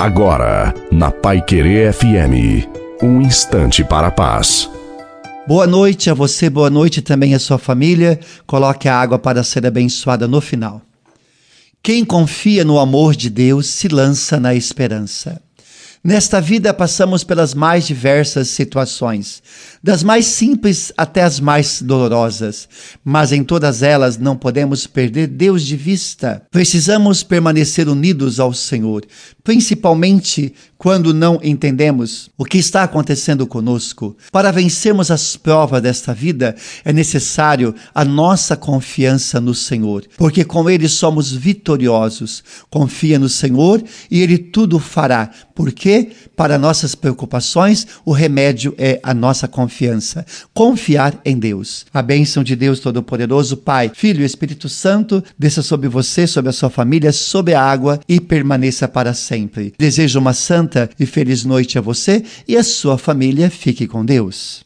Agora, na Pai Querer FM, um instante para a paz. Boa noite a você, boa noite também à sua família. Coloque a água para ser abençoada no final. Quem confia no amor de Deus se lança na esperança. Nesta vida passamos pelas mais diversas situações, das mais simples até as mais dolorosas, mas em todas elas não podemos perder Deus de vista. Precisamos permanecer unidos ao Senhor, principalmente quando não entendemos o que está acontecendo conosco. Para vencermos as provas desta vida, é necessário a nossa confiança no Senhor, porque com Ele somos vitoriosos. Confia no Senhor e Ele tudo fará, porque para nossas preocupações o remédio é a nossa confiança. Confiar em Deus. A bênção de Deus Todo-Poderoso, Pai, Filho e Espírito Santo, desça sobre você, sobre a sua família, sobre a água e permaneça para sempre. Desejo uma santa e feliz noite a você e a sua família. Fique com Deus.